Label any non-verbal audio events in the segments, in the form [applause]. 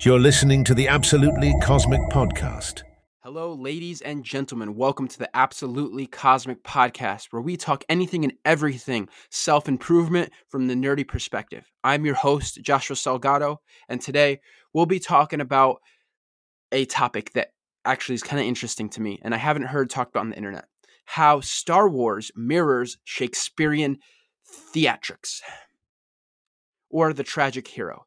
You're listening to the Absolutely Cosmic Podcast. Hello, ladies and gentlemen. Welcome to the Absolutely Cosmic Podcast, where we talk anything and everything self improvement from the nerdy perspective. I'm your host, Joshua Salgado, and today we'll be talking about a topic that actually is kind of interesting to me and I haven't heard talked about on the internet how Star Wars mirrors Shakespearean theatrics or the tragic hero.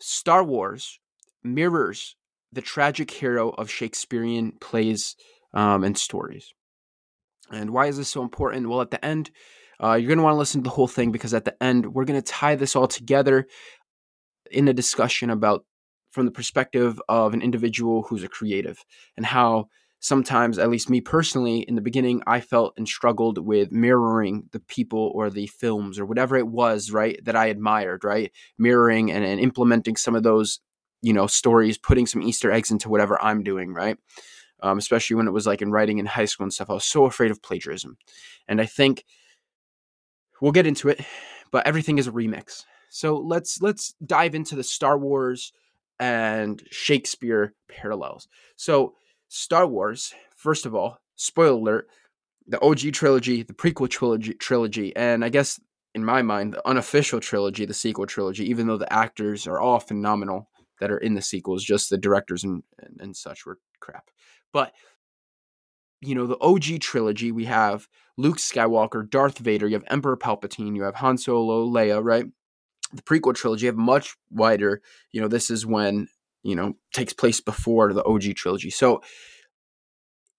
Star Wars mirrors the tragic hero of Shakespearean plays um, and stories. And why is this so important? Well, at the end, uh, you're going to want to listen to the whole thing because at the end, we're going to tie this all together in a discussion about from the perspective of an individual who's a creative and how sometimes, at least me personally, in the beginning, I felt and struggled with mirroring the people or the films or whatever it was, right, that I admired, right? Mirroring and, and implementing some of those, you know, stories, putting some Easter eggs into whatever I'm doing, right? Um, especially when it was like in writing in high school and stuff. I was so afraid of plagiarism. And I think we'll get into it, but everything is a remix. So let's let's dive into the Star Wars and Shakespeare parallels. So Star Wars, first of all, spoiler alert, the OG trilogy, the prequel trilogy, trilogy, and I guess in my mind, the unofficial trilogy, the sequel trilogy, even though the actors are all phenomenal that are in the sequels, just the directors and, and, and such were crap. But you know, the OG trilogy, we have Luke Skywalker, Darth Vader, you have Emperor Palpatine, you have Han Solo, Leia, right? The prequel trilogy have much wider, you know, this is when you know, takes place before the OG trilogy. So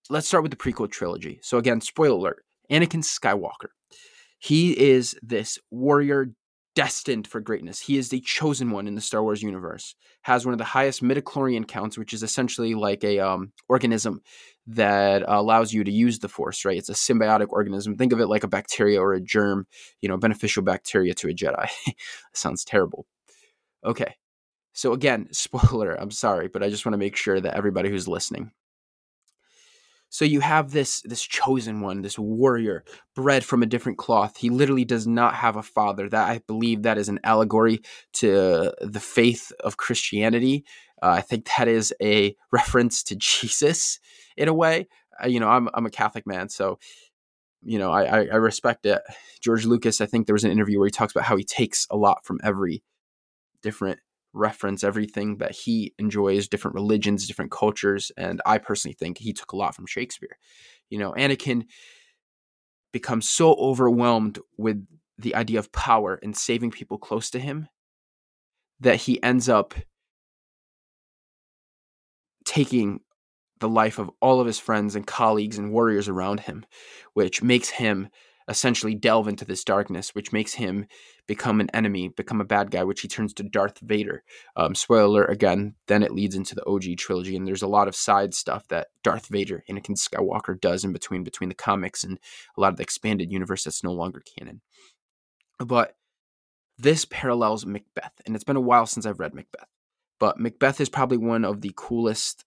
let's start with the prequel trilogy. So again, spoiler alert, Anakin Skywalker. He is this warrior destined for greatness. He is the chosen one in the Star Wars universe. Has one of the highest midichlorian counts, which is essentially like a um, organism that allows you to use the Force. Right? It's a symbiotic organism. Think of it like a bacteria or a germ. You know, beneficial bacteria to a Jedi. [laughs] sounds terrible. Okay, so again, [laughs] spoiler, I'm sorry, but I just want to make sure that everybody who's listening. So you have this this chosen one, this warrior bred from a different cloth. He literally does not have a father. That I believe that is an allegory to the faith of Christianity. Uh, I think that is a [laughs] reference to Jesus in a way. Uh, you know, I'm I'm a Catholic man, so you know I, I I respect it. George Lucas, I think there was an interview where he talks about how he takes a lot from every different reference everything that he enjoys, different religions, different cultures. And I personally think he took a lot from Shakespeare. You know, Anakin becomes so overwhelmed with the idea of power and saving people close to him that he ends up taking the life of all of his friends and colleagues and warriors around him, which makes him essentially delve into this darkness, which makes him become an enemy, become a bad guy, which he turns to Darth Vader. Um, spoiler alert again, then it leads into the OG trilogy, and there's a lot of side stuff that Darth Vader, Anakin Skywalker, does in between between the comics and a lot of the expanded universe that's no longer canon. But this parallels Macbeth, and it's been a while since I've read Macbeth. But Macbeth is probably one of the coolest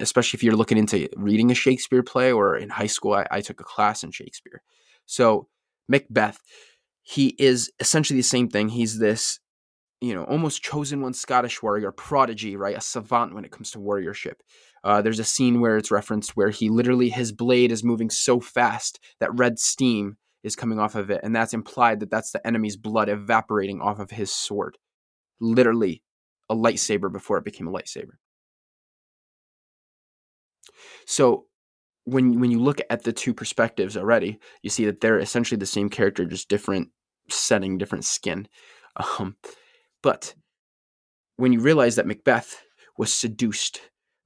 especially if you're looking into reading a Shakespeare play or in high school, I, I, took a class in Shakespeare. So Macbeth, he is essentially the same thing. He's this, you know, almost chosen one Scottish warrior, prodigy, right? A savant when it comes to warriorship. Uh, there's a scene where it's referenced where he literally his blade is moving so fast that red steam is coming off of it, and that's implied that that's the enemy's blood evaporating off of his sword. Literally, a lightsaber before it became a lightsaber. So when when you look at the two perspectives already, you see that they're essentially the same character, just different setting, different skin. [laughs] Um, but when you realize that Macbeth was seduced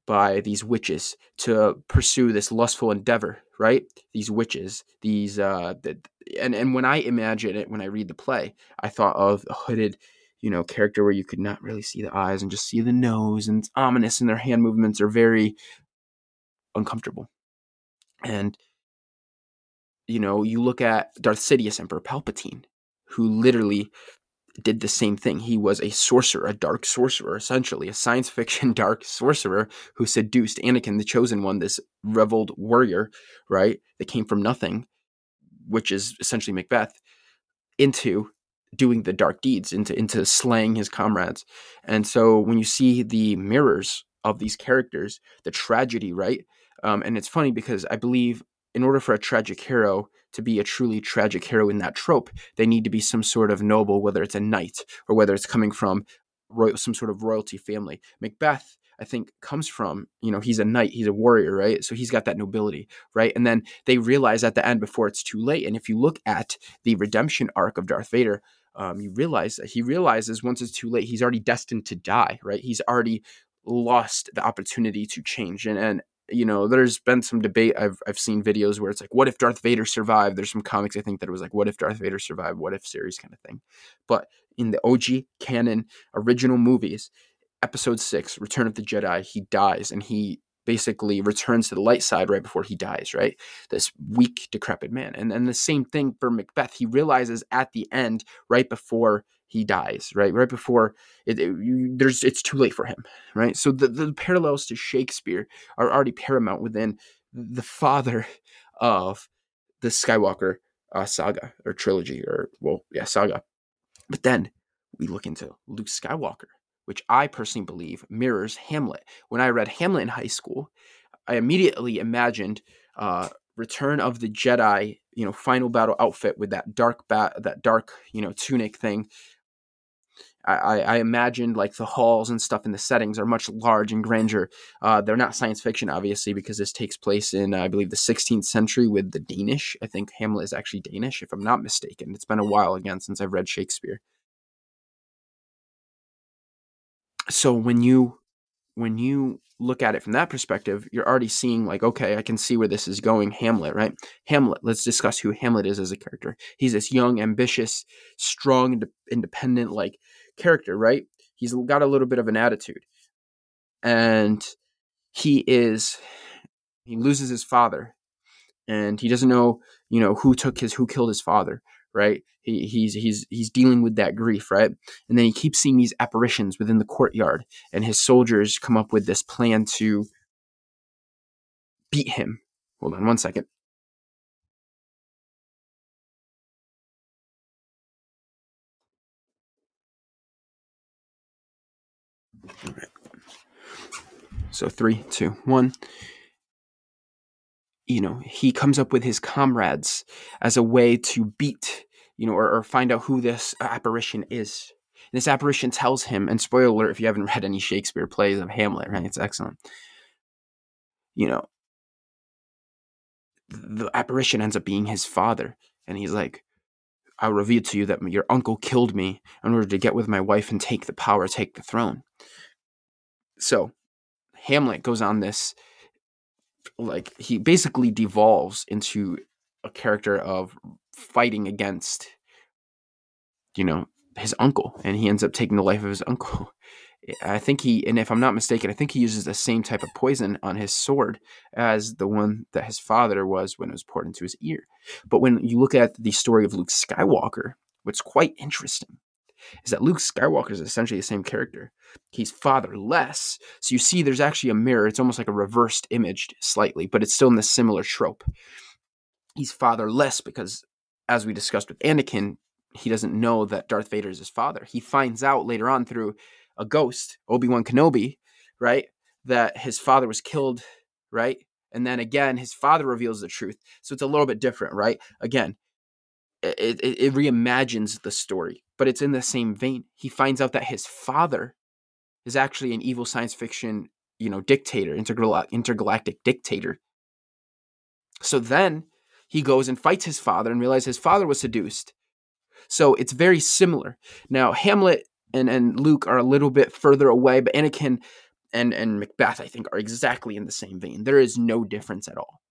by these witches to pursue this lustful endeavor, right? These witches, these uh, the, and and when I imagine it, when I read the play, I thought of a hooded, you know, character where you could not really see the eyes and just see the nose, and it's ominous, and their hand movements are very uncomfortable. And you know, you look at Darth Sidious, Emperor Palpatine, who literally did the same thing. He was a sorcerer, a dark sorcerer, essentially, a science [laughs] fiction dark sorcerer who seduced Anakin, the chosen one, this reveled warrior, right, that came from nothing, which is essentially Macbeth, into doing the dark deeds, into into slaying his comrades. And so when you see the mirrors of these characters, the tragedy, right? Um, and it's funny because I believe in order for a tragic hero to be a truly tragic hero in that trope, they need to be some sort of noble, whether it's a knight or whether it's coming from royal, some sort of royalty family. Macbeth, I think, comes from, you know, he's a knight, he's a warrior, right? So he's got that nobility, right? And then they realize at the end before it's too late. And if you look at the redemption arc of Darth Vader, um, you realize that he realizes once it's too late, he's already destined to die, right? He's already lost the opportunity to change. And, and you know, there's been some debate. I've I've seen videos where it's like, what if Darth Vader survived? There's some comics I think that it was like, what if Darth Vader survived? What if series kind of thing. But in the OG canon original movies, Episode Six, Return of the Jedi, he dies and he basically returns to the light side right before he dies. Right, this weak, decrepit man. And and the same thing for Macbeth. He realizes at the end, right before he dies, right? Right before it, it you, there's it's too late for him, right? So the, the parallels to Shakespeare are already paramount within the father of the Skywalker uh, saga or trilogy, or well, yeah, saga. But then we look into Luke Skywalker, which I personally believe mirrors Hamlet. When I read Hamlet in high school, I immediately imagined uh, Return of the Jedi, you know, final battle outfit with that dark bat, that dark, you know, tunic thing, I, I imagined like the halls and stuff in the settings are much large and grandeur. Uh, they're not science fiction, obviously, because this takes place in, I believe, the 16th century with the Danish. I think Hamlet is actually Danish, if I'm not mistaken. It's been a while again since I've read Shakespeare. So when you when you look at it from that perspective, you're already seeing like, okay, I can see where this is going. Hamlet, right? Hamlet. Let's discuss who Hamlet is as a character. He's this young, ambitious, strong, independent, like character, right? He's got a little bit of an attitude. And he is he loses his father and he doesn't know, you know, who took his who killed his father, right? He, he's he's he's dealing with that grief, right? And then he keeps seeing these apparitions within the courtyard and his soldiers come up with this plan to beat him. Hold on one second. So three, two, one. You know, he comes up with his comrades as a way to beat, you know, or, or find out who this apparition is. And this apparition tells him, and spoiler alert if you haven't read any Shakespeare plays of Hamlet, right? It's excellent. You know, the apparition ends up being his father. And he's like, I reveal to you that your uncle killed me in order to get with my wife and take the power, take the throne. So Hamlet goes on this like he basically devolves into a character of fighting against you know his uncle and he ends up taking the life of his uncle. I think he and if i'm not mistaken i think he uses the same type of poison on his sword as the one that his father was when it was poured into his ear. But when you look at the story of luke skywalker what's quite interesting is that Luke Skywalker is essentially the same character. He's fatherless. So you see there's actually a mirror. It's almost like a reversed image slightly, but it's still in the similar trope. He's fatherless because, as we discussed with Anakin, he doesn't know that Darth Vader is his father. He finds out later on through a ghost, Obi Wan Kenobi, right, that his father was killed, right? And then again, his father reveals the truth. So it's a little bit different, right? Again, it, it, it reimagines the story, but it's in the same vein. He finds out that his father is actually an evil science fiction, you know, dictator, intergal- intergalactic dictator. So then he goes and fights his father and realizes his father was seduced. So it's very similar. Now Hamlet and, and Luke are a little bit further away, but Anakin and, and Macbeth, I think, are exactly in the same vein. There is no difference at all.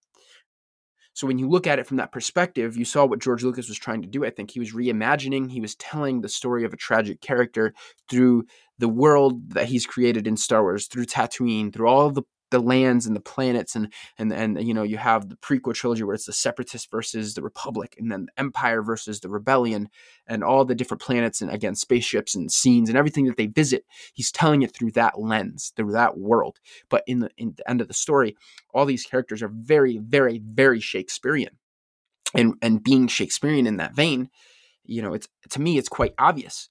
So when you look at it from that perspective, you saw what George Lucas was trying to do. I think he was reimagining, he was telling the story of a tragic character through the world that he's created in Star Wars, through Tatooine, through all the the lands and the planets and and and you know you have the prequel trilogy where it's the separatists versus the republic and then the empire versus the rebellion and all the different planets and again spaceships and scenes and everything that they visit. He's telling it through that lens through that world. But in the in the end of the story all these characters are very very very shakespearean. And and being shakespearean in that vein you know, it's to me, it's quite obvious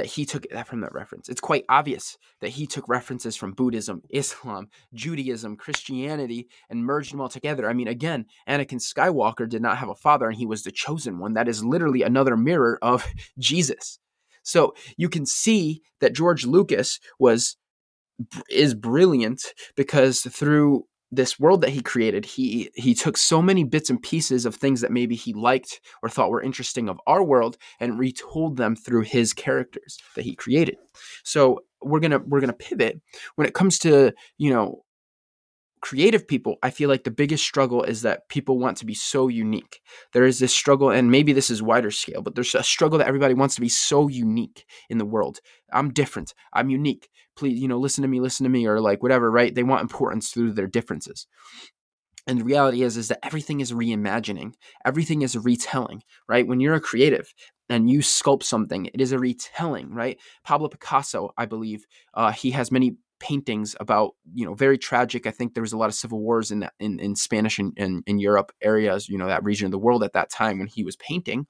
that he took that from that reference. It's quite obvious that he took references from Buddhism, [laughs] Islam, Judaism, Christianity, and merged them all together. I mean, again, Anakin Skywalker did not have a father and he was the chosen one. That is literally another mirror of [laughs] Jesus. So you can see that George Lucas was is brilliant because through this world that he created he he took so many bits and pieces of things that maybe he liked or thought were interesting of our world and retold them through his characters that he created. So we're gonna we're gonna pivot when it comes to you know creative people i feel like the biggest struggle is that people want to be so unique. There is this struggle and maybe this is wider scale but there's a struggle that everybody wants to be so unique in the world. I'm different. I'm unique. Please you know listen to me listen to me or like whatever right? They want importance through their differences. And the reality is is that everything is reimagining. Everything is retelling right? When you're a creative and you sculpt something it is a retelling right? Pablo picasso i believe uh, he has many paintings about you know very tragic. I think there was a lot of civil wars in in, in spanish and in, in europe areas you know that region of the world at that time when he was painting.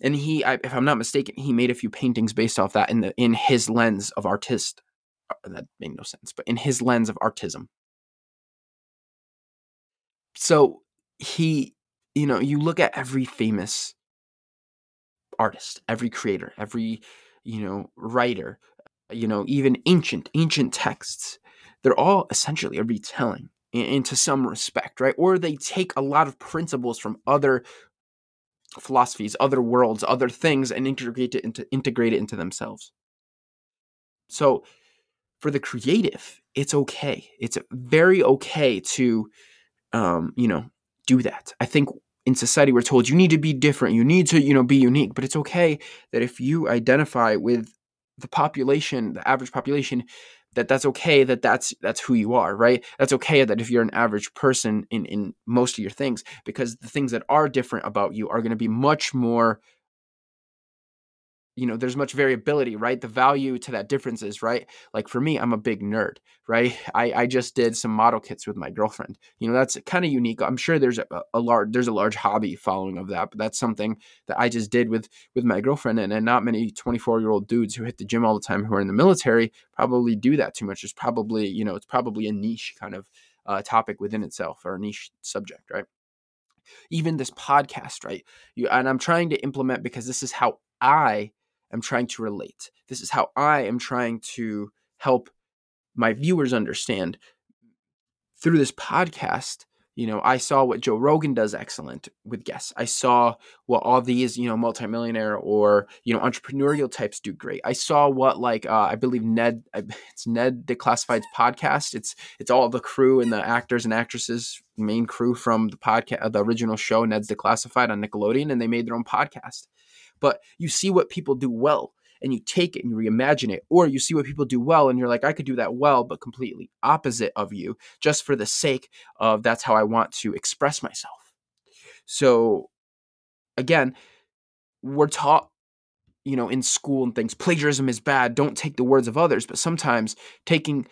And he I, if i'm not mistaken he made a few paintings based off that in the in his lens of artist uh, that made no sense but in his lens of artism. So he you know you look at every famous artist every creator every you know writer you know, even ancient, ancient texts, they're all essentially a retelling into some respect, right? Or they take a lot of principles from other philosophies, other worlds, other things, and integrate it into integrate it into themselves. So for the creative, it's okay. It's very okay to um, you know, do that. I think in society we're told you need to be different, you need to, you know, be unique, but it's okay that if you identify with the population, the average population, that that's okay that that's that's who you are right? That's okay that if you're an average person in in most of your things because the things that are different about you are going to be much more you know there's much variability right? The value to that difference is right? Like for me i'm a big nerd right? [laughs] I i just did some model kits with my girlfriend. You know that's kind of unique. I'm sure there's a, a, large there's a large hobby following of that but that's something that i just did with with my girlfriend and, and not many 24 year old dudes who hit the gym all the time who are in the military probably do that too much. It's probably you know it's probably a niche kind of uh, topic within itself or a niche subject right? Even this podcast right? You and i'm trying to implement because this is how i am trying to relate. This is how I am trying to help my viewers understand through this podcast. You know, I saw what Joe Rogan does excellent with guests. I saw what all these, you know, multimillionaire or, you know, entrepreneurial types do great. I saw what like uh, I believe Ned [laughs] it's Ned Declassified's podcast. It's it's all the crew and the actors and actresses, main crew from the podcast the original show Ned's Declassified on Nickelodeon and they made their own podcast but you see what people do well and you take it and you reimagine it or you see what people do well and you're like i could do that well but completely opposite of you just for the sake of that's how i want to express myself. So again we're taught you know in school and things plagiarism is bad don't take the words of others but sometimes taking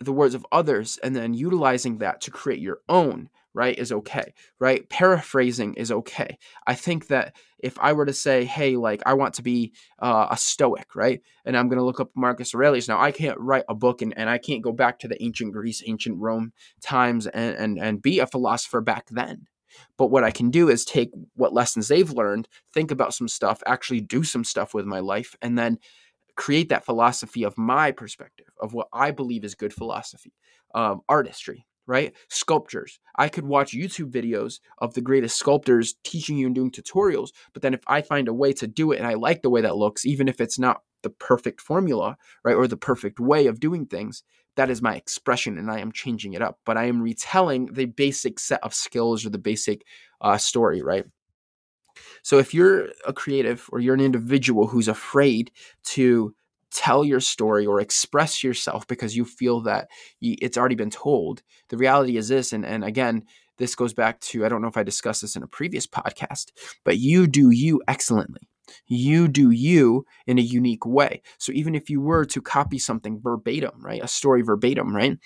the words of others and then utilizing that to create your own right is okay right? Paraphrasing is okay. I think that if i were to say hey like i want to be uh, a stoic right and i'm going to look up marcus aurelius now i can't write a book and, and i can't go back to the ancient greece ancient rome times and, and and be a philosopher back then. But what i can do is take what lessons they've learned think about some stuff actually do some stuff with my life and then create that philosophy of my perspective of what i believe is good philosophy um, artistry right? Sculptures. I could watch YouTube videos of the greatest sculptors teaching you and doing tutorials, but then if I find a way to do it and I like the way that looks, even if it's not the perfect formula, right, or the perfect way of doing things, that is my expression and I am changing it up. But I am retelling the basic set of skills or the basic uh, story, right? So if you're a creative or you're an individual who's afraid to tell your story or express yourself because you feel that it's already been told. The reality is this, and, and again, this goes back to I don't know if I discussed this in a previous podcast, but you do you excellently. You do you in a unique way. So even if you were to copy something verbatim, right, a story verbatim, right,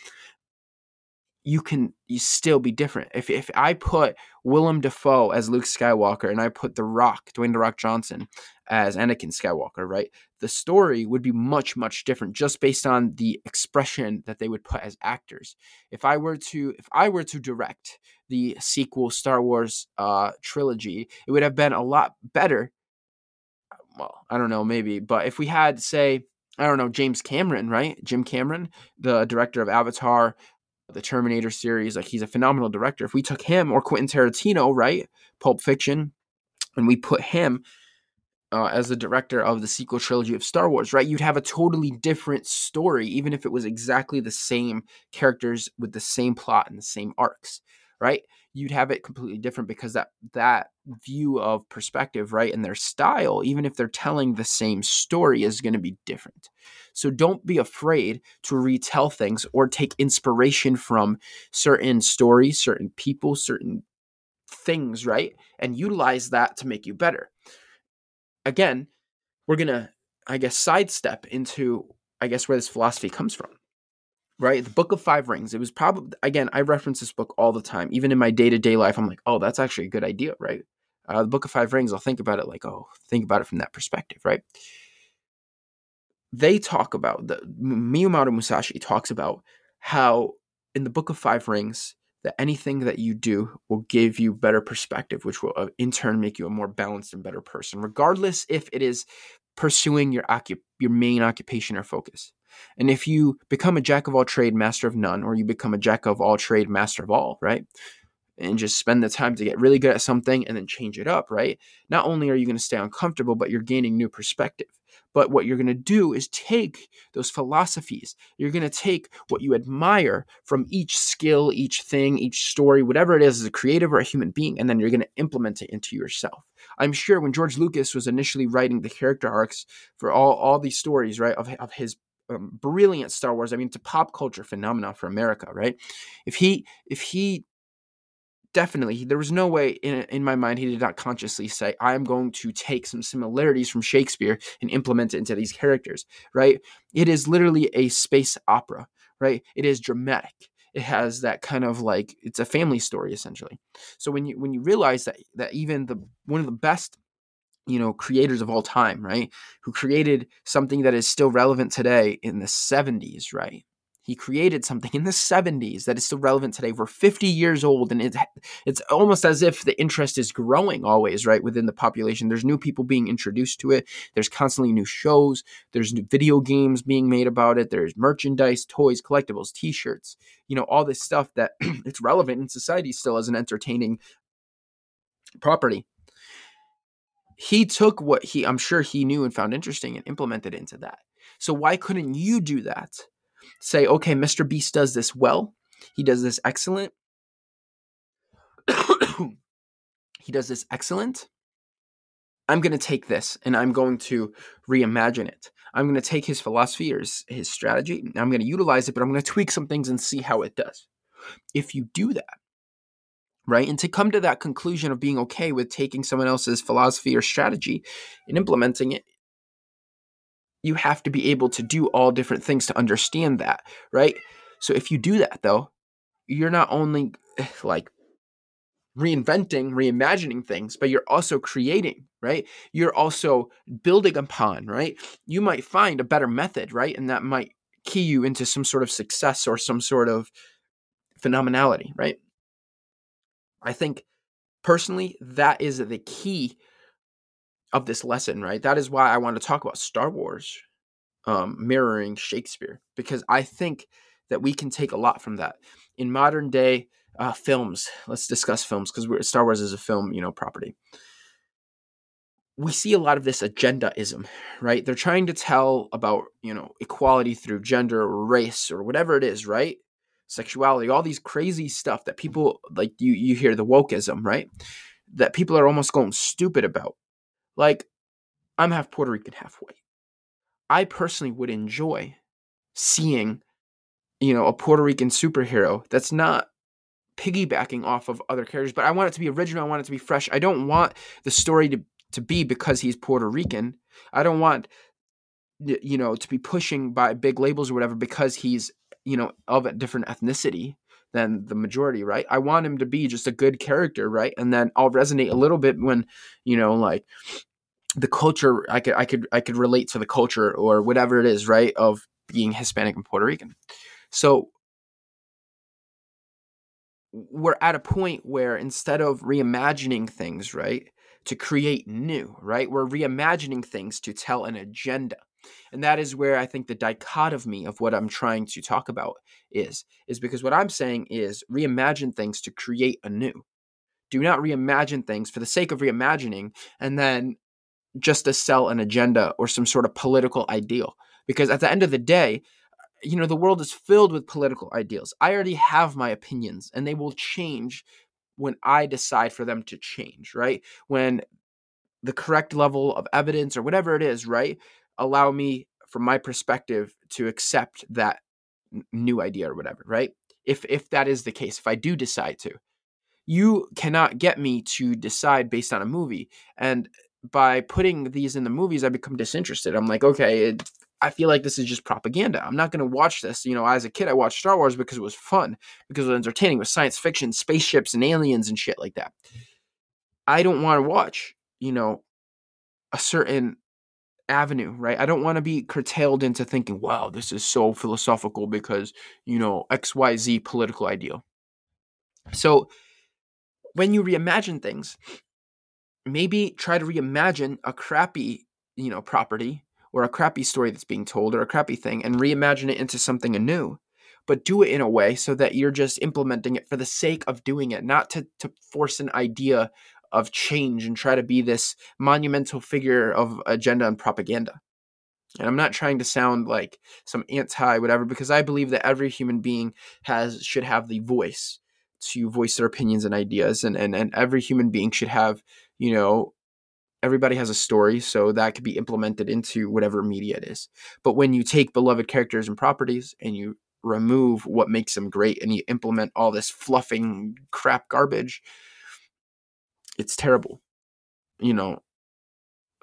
you can you still be different. If if I put Willem Dafoe as Luke Skywalker and I put The Rock, Dwayne The Rock Johnson as Anakin Skywalker, right? The story would be much much different just based on the expression that they would put as actors. If I were to if I were to direct the sequel Star Wars uh trilogy, it would have been a lot better. Well, I don't know, maybe, but if we had say I don't know, James Cameron, right? Jim Cameron, the director of Avatar, the Terminator series. Like he's a phenomenal director. If we took him or Quentin Tarantino, right, Pulp Fiction, and we put him uh, as the director of the sequel trilogy of Star Wars, right, you'd have a totally different story, even if it was exactly the same characters with the same plot and the same arcs, right? You'd have it completely different because that that view of perspective, right, and their style, even if they're telling the same story, is going to be different. So don't be afraid to retell things or take inspiration from certain stories, certain people, certain things, right? And utilize that to make you better. Again, we're going to, I guess, sidestep into, I guess, where this philosophy comes from right? The Book of Five Rings. It was probably again, I reference this book all the time. Even in my day to day life, I'm like, oh, that's actually a good idea, right? Uh, the Book of Five Rings. I'll think about it like, oh, think about it from that perspective, right? they talk about the Miyamoto Musashi talks about how in the Book of Five Rings that anything that you do will give you better perspective, which will uh, in turn make you a more balanced and better person, regardless if it is pursuing your occup- your main occupation or focus. And if you become a jack of all trade, master of none, or you become a jack of all trade, master of all, right? And just spend the time to get really good at something and then change it up, right? Not only are you going to stay uncomfortable, but you're gaining new perspective. But what you're going to do is take those philosophies. You're going to take what you admire from each skill, each thing, each story, whatever it is as a creative or a human being, and then you're going to implement it into yourself. I'm sure when George Lucas was initially writing the character arcs for all, all these stories, right, of, of his um, brilliant Star Wars, I mean, it's a pop culture phenomenon for America, right? If he if he definitely there was no way in, in my mind he did not consciously say i'm going to take some similarities from shakespeare and implement it into these characters right? It is literally a space opera right? It is dramatic. It has that kind of like it's a family story essentially. So when you when you realize that that even the one of the best you know creators of all time right who created something that is still relevant today in the 70s right he created something in the 70s that is still relevant today. We're 50 years old, and it, it's almost as if the interest is growing always, right, within the population. There's new people being introduced to it. There's constantly new shows. There's new video games being made about it. There's merchandise, toys, collectibles, t shirts, you know, all this stuff that [clears throat] it's relevant in society still as an entertaining property. He took what he, I'm sure he knew and found interesting and implemented into that. So why couldn't you do that? Say, okay, Mr. Beast does this well. He does this excellent. [coughs] he does this excellent. I'm going to take this and I'm going to reimagine it. I'm going to take his philosophy or his, his strategy. I'm going to utilize it, but I'm going to tweak some things and see how it does. If you do that, right, and to come to that conclusion of being okay with taking someone else's philosophy or strategy and implementing it you have to be able to do all different things to understand that, right? So if you do that though, you're not only [sighs] like reinventing, reimagining things, but you're also creating, right? You're also building upon, right? You might find a better method, right? And that might key you into some sort of success or some sort of phenomenality, right? I think personally, that is the key of this lesson, right? That is why I want to talk about Star Wars um, mirroring Shakespeare because I think that we can take a lot from that in modern day uh, films. Let's discuss films because Star Wars is a film, you know, property. We see a lot of this agendaism, right? They're trying to tell about, you know, equality through gender or race or whatever it is, right? Sexuality, all these crazy stuff that people like you you hear the wokeism, right? That people are almost going stupid about like, I'm half Puerto Rican, half white. I personally would enjoy seeing, you know, a Puerto Rican superhero that's not piggybacking off of other characters, but I want it to be original. I want it to be fresh. I don't want the story to, to be because he's Puerto Rican. I don't want, you know, to be pushing by big labels or whatever because he's, you know, of a different ethnicity. Than the majority, right? I want him to be just a good character, right? And then I'll resonate a little bit when, you know, like the culture I could I could I could relate to the culture or whatever it is, right, of being Hispanic and Puerto Rican. So we're at a point where instead of reimagining things, right, to create new, right, we're reimagining things to tell an agenda. And that is where I think the dichotomy of what I'm trying to talk about is, is because what I'm saying is reimagine things to create a new. Do not reimagine things for the sake of reimagining and then just to sell an agenda or some sort of political ideal. Because at the end of the day, uh, you know, the world is filled with political ideals. I already have my opinions and they will change when I decide for them to change, right? When the correct level of evidence or whatever it is, right, allow me from my perspective to accept that new idea or whatever, right? If if that is the case, if I do decide to. You cannot get me to decide based on a movie. And by putting these in the movies, I become disinterested. I'm like, okay, it, I feel like this is just propaganda. I'm not going to watch this. You know, as a kid, I watched Star Wars because it was fun, because it was entertaining, with science fiction, spaceships, and aliens and shit like that. I don't want to watch, you know, a certain avenue, right? I don't want to be curtailed into thinking, wow, this is so philosophical because, you know, XYZ political ideal. So when you reimagine things, maybe try to reimagine a crappy, you know, property or a crappy story that's being told or a crappy thing and reimagine it into something anew. But do it in a way so that you're just implementing it for the sake of doing it, not to, to force an idea of change and try to be this monumental figure of agenda and propaganda. And I'm not trying to sound like some anti whatever because I believe that every human being has should have the voice to voice their opinions and ideas and and, and every human being should have you know, everybody has a story, so that could be implemented into whatever media it is. But when you take beloved characters and properties and you remove what makes them great and you implement all this fluffing crap garbage, it's terrible. You know,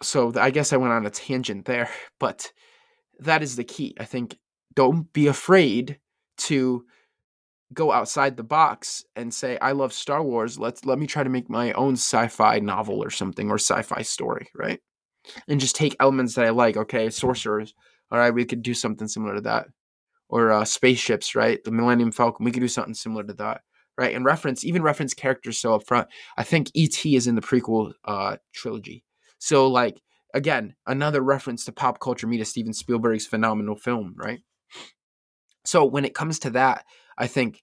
so I guess I went on a tangent there, [laughs] but that is the key. I think don't be afraid to go outside the box and say I love Star Wars. Let's let me try to make my own sci-fi novel or something or sci-fi story, right? And just take elements that I like. Okay, sorcerers. All right, we could do something similar to that. Or uh, spaceships, right? The Millennium Falcon. We could do something similar to that, right? And reference even reference characters so up front. I think E.T. is in the prequel uh, trilogy. So like again, another reference to pop culture media Steven Spielberg's phenomenal film, right? So when it comes to that, I think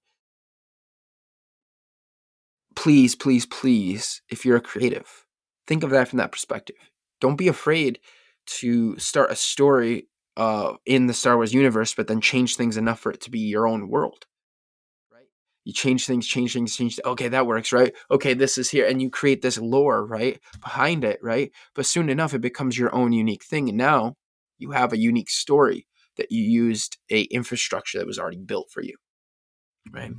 please, please, please, if you're a creative, think of that from that perspective. Don't be afraid to start a story uh, in the Star Wars universe, but then change things enough for it to be your own world. You change things, change things, change. Okay, that works, right? Okay, this is here, and you create this lore, right, behind it, right? But soon enough, it becomes your own unique thing, and now you have a unique story that you used a infrastructure that was already built for you right?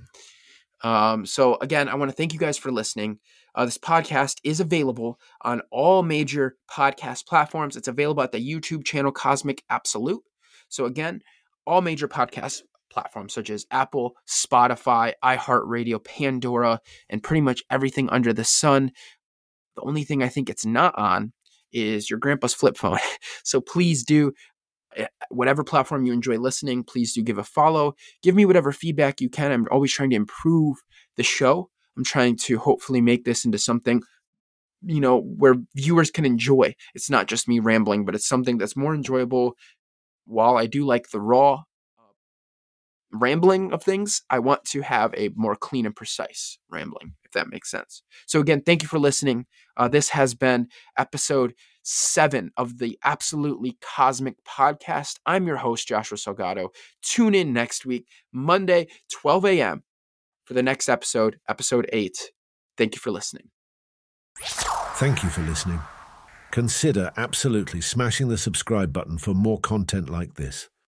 Um, so again, I want to thank you guys for listening. Uh, this podcast is available on all major podcast platforms. It's available at the YouTube channel Cosmic Absolute. So again, all major podcast platforms such as Apple, Spotify, iHeartRadio, Pandora, and pretty much everything under the sun. The only thing I think it's not on is your grandpa's flip phone. [laughs] so please do Eh, whatever platform you enjoy listening, please do give a follow. Give me whatever feedback you can. I'm always trying to improve the show. I'm trying to hopefully make this into something you know where viewers can enjoy. It's not just me rambling, but it's something that's more enjoyable. While I do like the raw rambling of things, I want to have a more clean and precise rambling, if that makes sense. So, again, thank you for listening. Uh, this has been episode seven of the Absolutely Cosmic podcast. I'm your host, Joshua Salgado. Tune in next week, Monday, 12 a.m., for the next episode, episode eight. Thank you for listening. Thank you for listening. Consider absolutely smashing the subscribe button for more content like this.